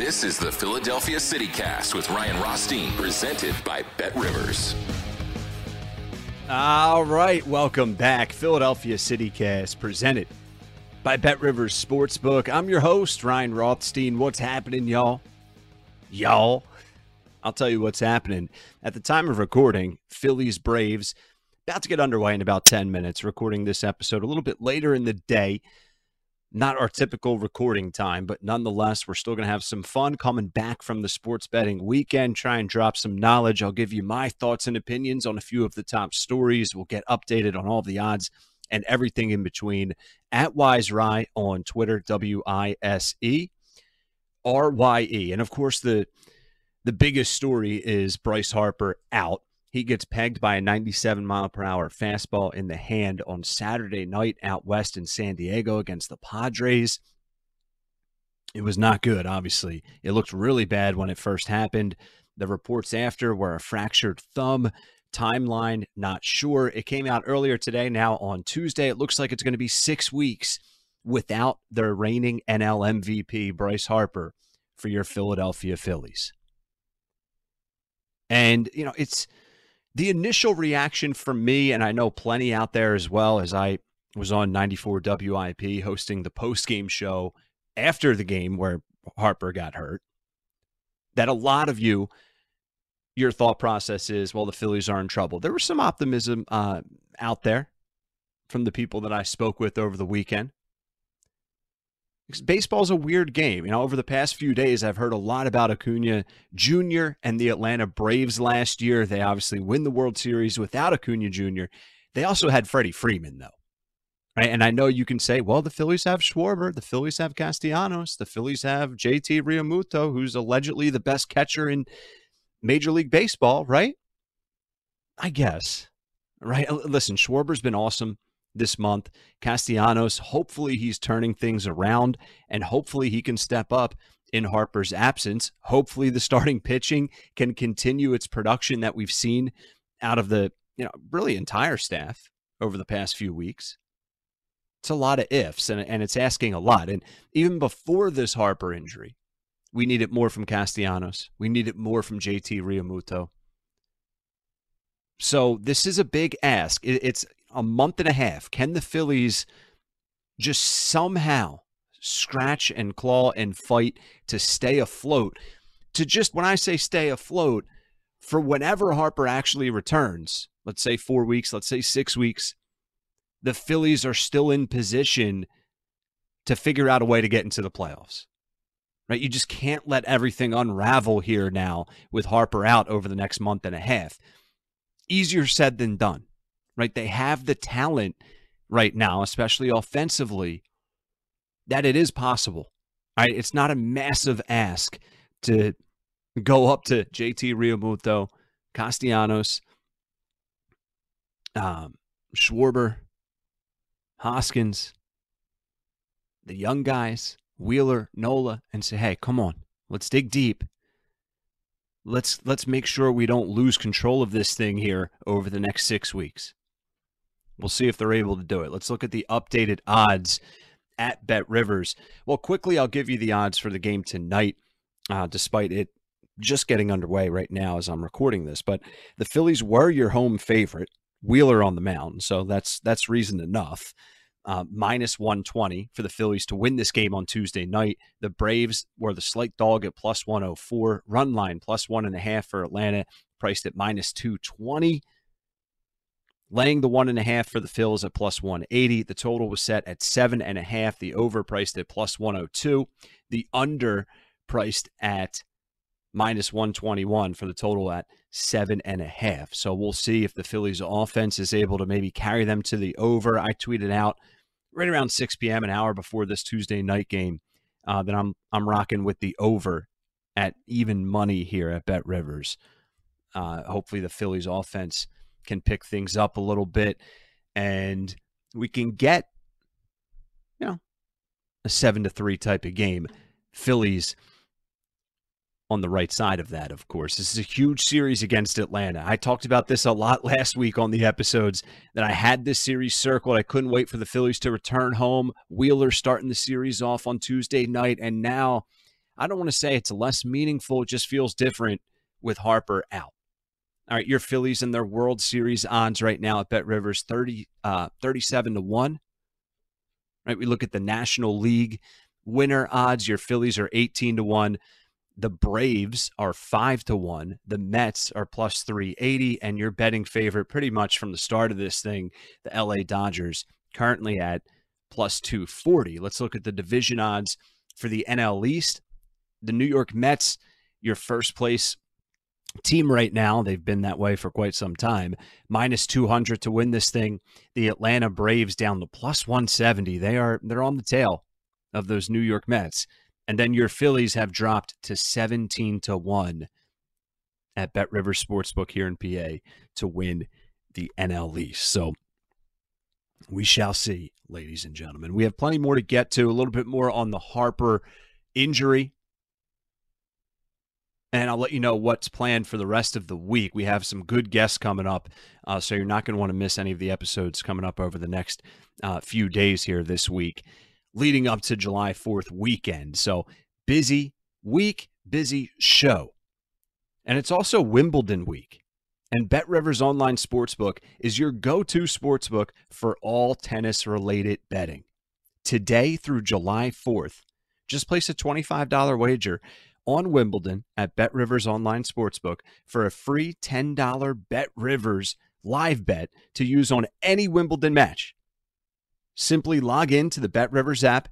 This is the Philadelphia CityCast with Ryan Rothstein, presented by Bet Rivers. All right, welcome back. Philadelphia CityCast presented by Bet Rivers Sportsbook. I'm your host, Ryan Rothstein. What's happening, y'all? Y'all. I'll tell you what's happening. At the time of recording, Phillies Braves about to get underway in about 10 minutes, recording this episode a little bit later in the day. Not our typical recording time, but nonetheless, we're still going to have some fun coming back from the sports betting weekend. Try and drop some knowledge. I'll give you my thoughts and opinions on a few of the top stories. We'll get updated on all the odds and everything in between at Wise Rye on Twitter, W I S E R Y E. And of course, the the biggest story is Bryce Harper out. He gets pegged by a 97 mile per hour fastball in the hand on Saturday night out west in San Diego against the Padres. It was not good, obviously. It looked really bad when it first happened. The reports after were a fractured thumb. Timeline, not sure. It came out earlier today. Now on Tuesday, it looks like it's going to be six weeks without their reigning NL MVP, Bryce Harper, for your Philadelphia Phillies. And, you know, it's the initial reaction from me, and I know plenty out there as well, as I was on 94 WIP hosting the post game show after the game where Harper got hurt, that a lot of you, your thought process is, well, the Phillies are in trouble. There was some optimism uh, out there from the people that I spoke with over the weekend. Baseball's a weird game. You know, over the past few days, I've heard a lot about Acuna Jr. and the Atlanta Braves last year. They obviously win the World Series without Acuna Jr. They also had Freddie Freeman, though. Right? And I know you can say, well, the Phillies have Schwarber, the Phillies have Castellanos, the Phillies have JT Realmuto, who's allegedly the best catcher in Major League Baseball, right? I guess. Right? Listen, Schwarber's been awesome this month. Castellanos, hopefully he's turning things around and hopefully he can step up in Harper's absence. Hopefully the starting pitching can continue its production that we've seen out of the, you know, really entire staff over the past few weeks. It's a lot of ifs and, and it's asking a lot. And even before this Harper injury, we needed more from Castellanos. We needed more from JT Realmuto. So this is a big ask. It's a month and a half, can the Phillies just somehow scratch and claw and fight to stay afloat? To just, when I say stay afloat, for whenever Harper actually returns, let's say four weeks, let's say six weeks, the Phillies are still in position to figure out a way to get into the playoffs. Right? You just can't let everything unravel here now with Harper out over the next month and a half. Easier said than done. Right? They have the talent right now, especially offensively, that it is possible. Right? It's not a massive ask to go up to JT Realmuto, Castellanos, um, Schwarber, Hoskins, the young guys, Wheeler, Nola, and say, hey, come on, let's dig deep. Let's let's make sure we don't lose control of this thing here over the next six weeks. We'll see if they're able to do it. Let's look at the updated odds at Bet Rivers. Well, quickly, I'll give you the odds for the game tonight, uh, despite it just getting underway right now as I'm recording this. But the Phillies were your home favorite. Wheeler on the mound, so that's that's reason enough. Uh, minus 120 for the Phillies to win this game on Tuesday night. The Braves were the slight dog at plus 104. Run line plus one and a half for Atlanta, priced at minus 220. Laying the one and a half for the Phils at plus 180. The total was set at seven and a half. The over priced at plus 102. The under priced at minus 121 for the total at seven and a half. So we'll see if the Phillies offense is able to maybe carry them to the over. I tweeted out right around 6 p.m. an hour before this Tuesday night game uh, that I'm I'm rocking with the over at even money here at Bet Rivers. Uh, hopefully the Phillies offense can pick things up a little bit and we can get you know a 7 to 3 type of game. Phillies on the right side of that, of course. This is a huge series against Atlanta. I talked about this a lot last week on the episodes that I had this series circled. I couldn't wait for the Phillies to return home. Wheeler starting the series off on Tuesday night. And now, I don't want to say it's less meaningful, it just feels different with Harper out. All right, your Phillies and their World Series odds right now at Bet Rivers 30, uh, 37 to 1. Right, we look at the National League winner odds. Your Phillies are 18 to 1. The Braves are five to one. The Mets are plus 380. And your betting favorite, pretty much from the start of this thing, the LA Dodgers, currently at plus 240. Let's look at the division odds for the NL East. The New York Mets, your first place team right now. They've been that way for quite some time. Minus 200 to win this thing. The Atlanta Braves down to plus 170. They are they're on the tail of those New York Mets. And then your Phillies have dropped to 17 to 1 at Bet River Sportsbook here in PA to win the NL East. So we shall see, ladies and gentlemen. We have plenty more to get to, a little bit more on the Harper injury. And I'll let you know what's planned for the rest of the week. We have some good guests coming up, uh, so you're not going to want to miss any of the episodes coming up over the next uh, few days here this week leading up to July 4th weekend. So busy week, busy show. And it's also Wimbledon week. And Bet Rivers Online Sportsbook is your go to sportsbook for all tennis related betting. Today through July 4th, just place a $25 wager on Wimbledon at Bet Rivers Online Sportsbook for a free $10 Bet Rivers live bet to use on any Wimbledon match. Simply log in to the Bet Rivers app.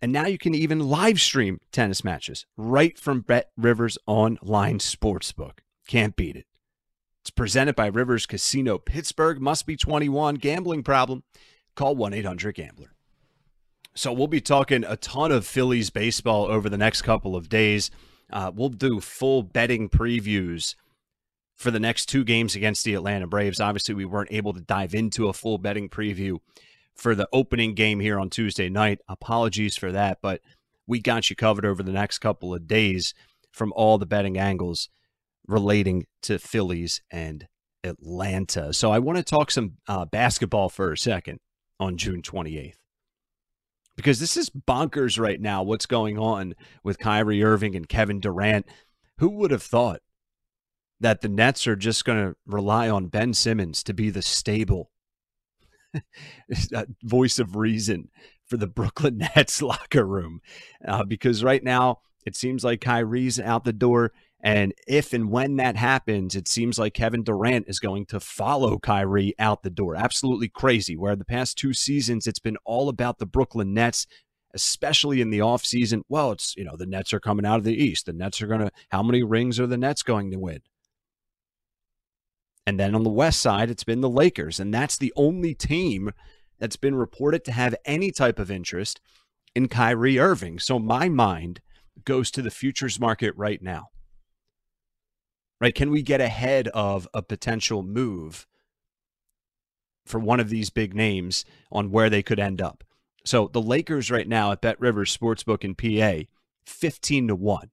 And now you can even live stream tennis matches right from Bet Rivers online sportsbook. Can't beat it. It's presented by Rivers Casino Pittsburgh. Must be 21. Gambling problem? Call 1 800 Gambler. So we'll be talking a ton of Phillies baseball over the next couple of days. Uh, we'll do full betting previews for the next two games against the Atlanta Braves. Obviously, we weren't able to dive into a full betting preview for the opening game here on Tuesday night. Apologies for that, but we got you covered over the next couple of days from all the betting angles relating to Phillies and Atlanta. So I want to talk some uh, basketball for a second on June 28th. Because this is bonkers right now, what's going on with Kyrie Irving and Kevin Durant. Who would have thought that the Nets are just going to rely on Ben Simmons to be the stable voice of reason for the Brooklyn Nets locker room. Uh, because right now, it seems like Kyrie's out the door And if and when that happens, it seems like Kevin Durant is going to follow Kyrie out the door. Absolutely crazy. Where the past two seasons, it's been all about the Brooklyn Nets, especially in the offseason. Well, it's, you know, the Nets are coming out of the East. The Nets are going to, how many rings are the Nets going to win? And then on the West side, it's been the Lakers. And that's the only team that's been reported to have any type of interest in Kyrie Irving. So my mind goes to the futures market right now. Right? Can we get ahead of a potential move for one of these big names on where they could end up? So the Lakers right now at Bet Rivers Sportsbook in PA, 15 to 1.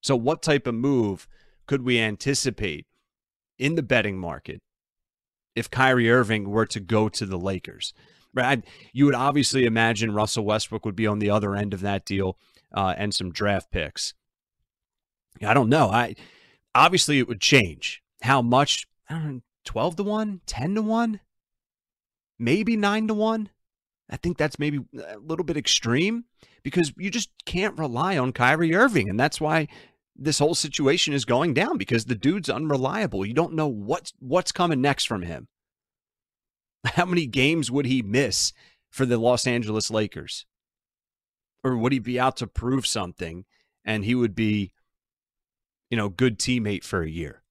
So what type of move could we anticipate in the betting market if Kyrie Irving were to go to the Lakers? Right, you would obviously imagine Russell Westbrook would be on the other end of that deal uh, and some draft picks. I don't know. I obviously it would change. How much? I don't know, 12 to 1, 10 to 1, maybe 9 to 1. I think that's maybe a little bit extreme because you just can't rely on Kyrie Irving. And that's why this whole situation is going down because the dude's unreliable. You don't know what's what's coming next from him. How many games would he miss for the Los Angeles Lakers? Or would he be out to prove something and he would be you know, good teammate for a year.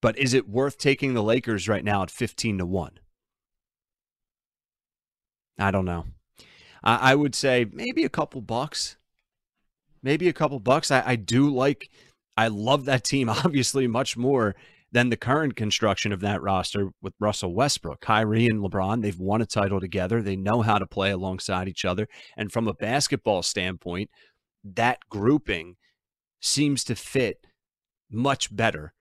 But is it worth taking the Lakers right now at 15 to 1? I don't know. I, I would say maybe a couple bucks. Maybe a couple bucks. I, I do like, I love that team obviously much more than the current construction of that roster with Russell Westbrook. Kyrie and LeBron, they've won a title together. They know how to play alongside each other. And from a basketball standpoint, that grouping seems to fit much better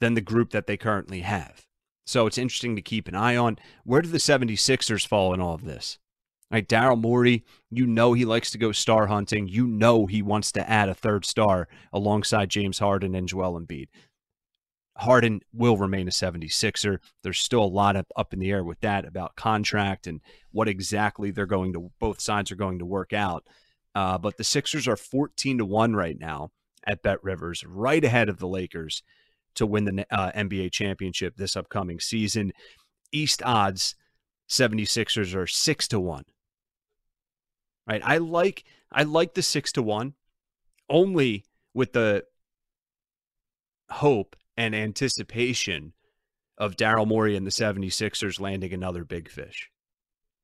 than the group that they currently have. So it's interesting to keep an eye on. Where do the 76ers fall in all of this? Right, Daryl Morey, you know he likes to go star hunting. You know he wants to add a third star alongside James Harden and Joel Embiid. Harden will remain a 76er. There's still a lot up in the air with that about contract and what exactly they're going to both sides are going to work out. Uh, but the Sixers are 14 to 1 right now at Bet Rivers, right ahead of the Lakers to win the uh, NBA championship this upcoming season. East odds 76ers are 6 to 1. Right? I like I like the 6 to 1 only with the hope and anticipation of Daryl Morey and the 76ers landing another big fish.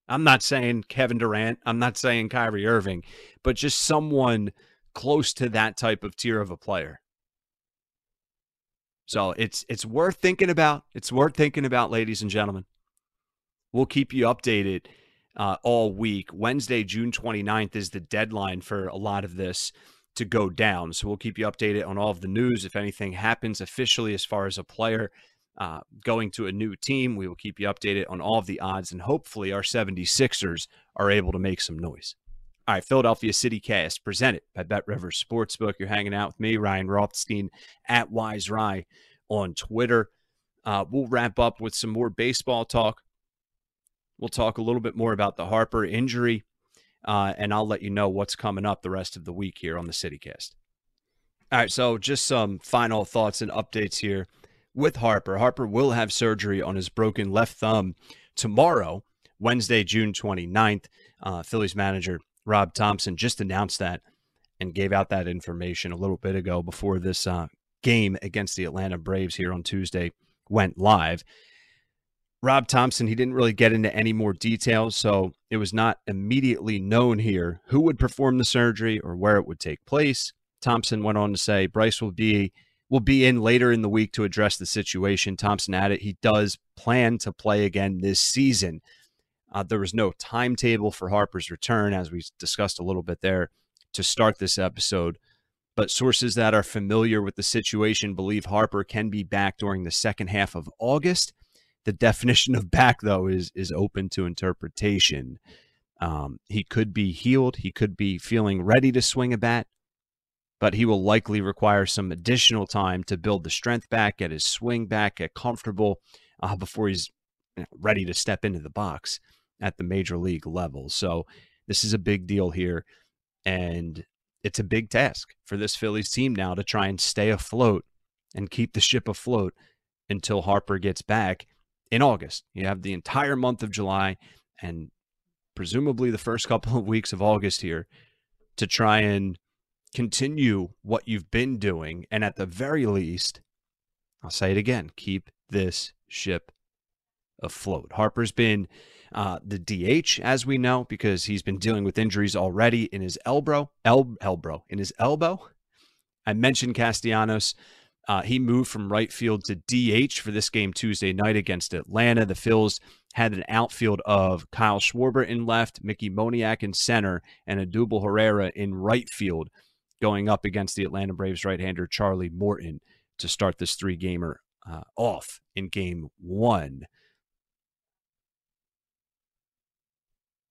I'm not saying Kevin Durant. I'm not saying Kyrie Irving, but just someone close to that type of tier of a player. So it's it's worth thinking about. It's worth thinking about, ladies and gentlemen. We'll keep you updated uh, all week. Wednesday, June 29th is the deadline for a lot of this to go down. So we'll keep you updated on all of the news. If anything happens officially as far as a player uh, going to a new team. We will keep you updated on all of the odds, and hopefully, our 76ers are able to make some noise. All right, Philadelphia City Cast presented by Bet Rivers Sportsbook. You're hanging out with me, Ryan Rothstein, at Wise Rye on Twitter. Uh, we'll wrap up with some more baseball talk. We'll talk a little bit more about the Harper injury, uh, and I'll let you know what's coming up the rest of the week here on the CityCast. All right, so just some final thoughts and updates here with Harper. Harper will have surgery on his broken left thumb tomorrow, Wednesday, June 29th. Uh, Phillies manager Rob Thomson just announced that and gave out that information a little bit ago before this uh, game against the Atlanta Braves here on Tuesday went live. Rob Thomson, he didn't really get into any more details, so it was not immediately known here who would perform the surgery or where it would take place. Thomson went on to say Bryce will be will be in later in the week to address the situation. Thomson added he does plan to play again this season. Uh, there was no timetable for Harper's return, as we discussed a little bit there to start this episode. But sources that are familiar with the situation believe Harper can be back during the second half of August. The definition of back, though, is is open to interpretation. Um, he could be healed. He could be feeling ready to swing a bat but he will likely require some additional time to build the strength back, get his swing back, get comfortable uh, before he's ready to step into the box at the major league level. So this is a big deal here. And it's a big task for this Phillies team now to try and stay afloat and keep the ship afloat until Harper gets back in August. You have the entire month of July and presumably the first couple of weeks of August here to try and continue what you've been doing. And at the very least, I'll say it again keep this ship afloat. Harper's been uh, the DH, as we know, because he's been dealing with injuries already in his elbow. El- elbow in his elbow. I mentioned Castellanos. Uh, he moved from right field to DH for this game Tuesday night against Atlanta. The Phils had an outfield of Kyle Schwarber in left, Mickey Moniak in center, and Odubel Herrera in right field, going up against the Atlanta Braves right-hander Charlie Morton to start this three-gamer uh, off in Game One.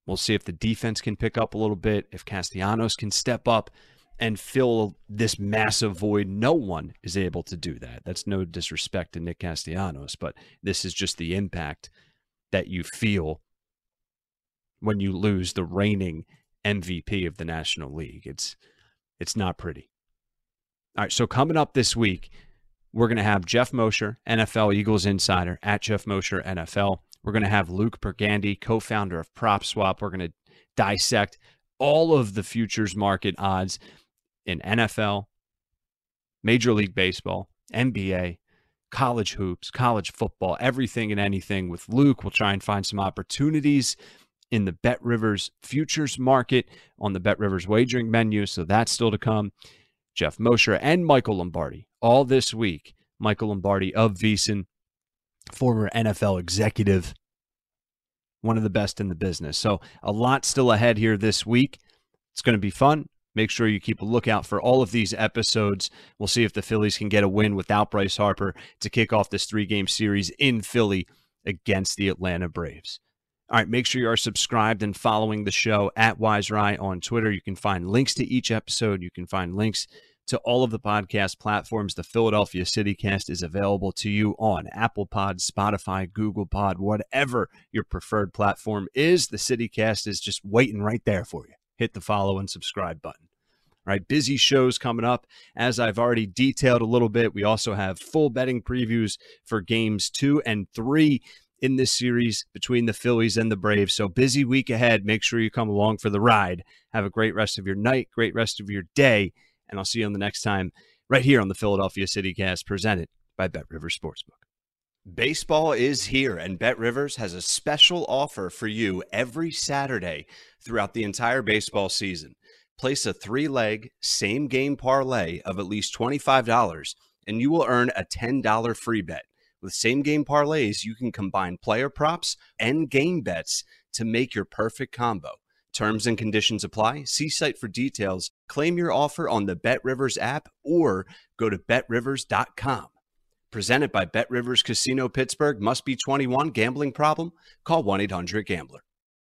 We'll see if the defense can pick up a little bit, if Castellanos can step up and fill this massive void. No one is able to do that. That's no disrespect to Nick Castellanos, but this is just the impact that you feel when you lose the reigning MVP of the National League. It's it's not pretty. All right, so coming up this week, we're going to have Jeff Mosher, NFL Eagles insider at Jeff Mosher NFL. We're going to have Luke Burgandy, co-founder of PropSwap. We're going to dissect all of the futures market odds in NFL, Major League Baseball, NBA, college hoops, college football, everything and anything with Luke. We'll try and find some opportunities in the Bet Rivers futures market on the Bet Rivers wagering menu. So that's still to come. Jeff Mosher and Michael Lombardi all this week. Michael Lombardi of VSiN, former NFL executive, one of the best in the business. So a lot still ahead here this week. It's going to be fun. Make sure you keep a lookout for all of these episodes. We'll see if the Phillies can get a win without Bryce Harper to kick off this three game series in Philly against the Atlanta Braves. All right, make sure you are subscribed and following the show at WiseRye on Twitter. You can find links to each episode. You can find links to all of the podcast platforms. The Philadelphia CityCast is available to you on Apple Pod, Spotify, Google Pod, whatever your preferred platform is. The CityCast is just waiting right there for you hit the follow and subscribe button. All right, busy shows coming up. As I've already detailed a little bit, we also have full betting previews for games two and three in this series between the Phillies and the Braves. So busy week ahead. Make sure you come along for the ride. Have a great rest of your night, great rest of your day, and I'll see you on the next time right here on the Philadelphia City Cast presented by Bet Rivers Sportsbook. Baseball is here, and Bet Rivers has a special offer for you every Saturday throughout the entire baseball season. Place a three leg, same game parlay of at least $25, and you will earn a $10 free bet. With same game parlays, you can combine player props and game bets to make your perfect combo. Terms and conditions apply. See site for details. Claim your offer on the Bet Rivers app or go to betrivers.com. Presented by Bet Rivers Casino Pittsburgh. Must be 21. Gambling problem? Call 1 800 Gambler.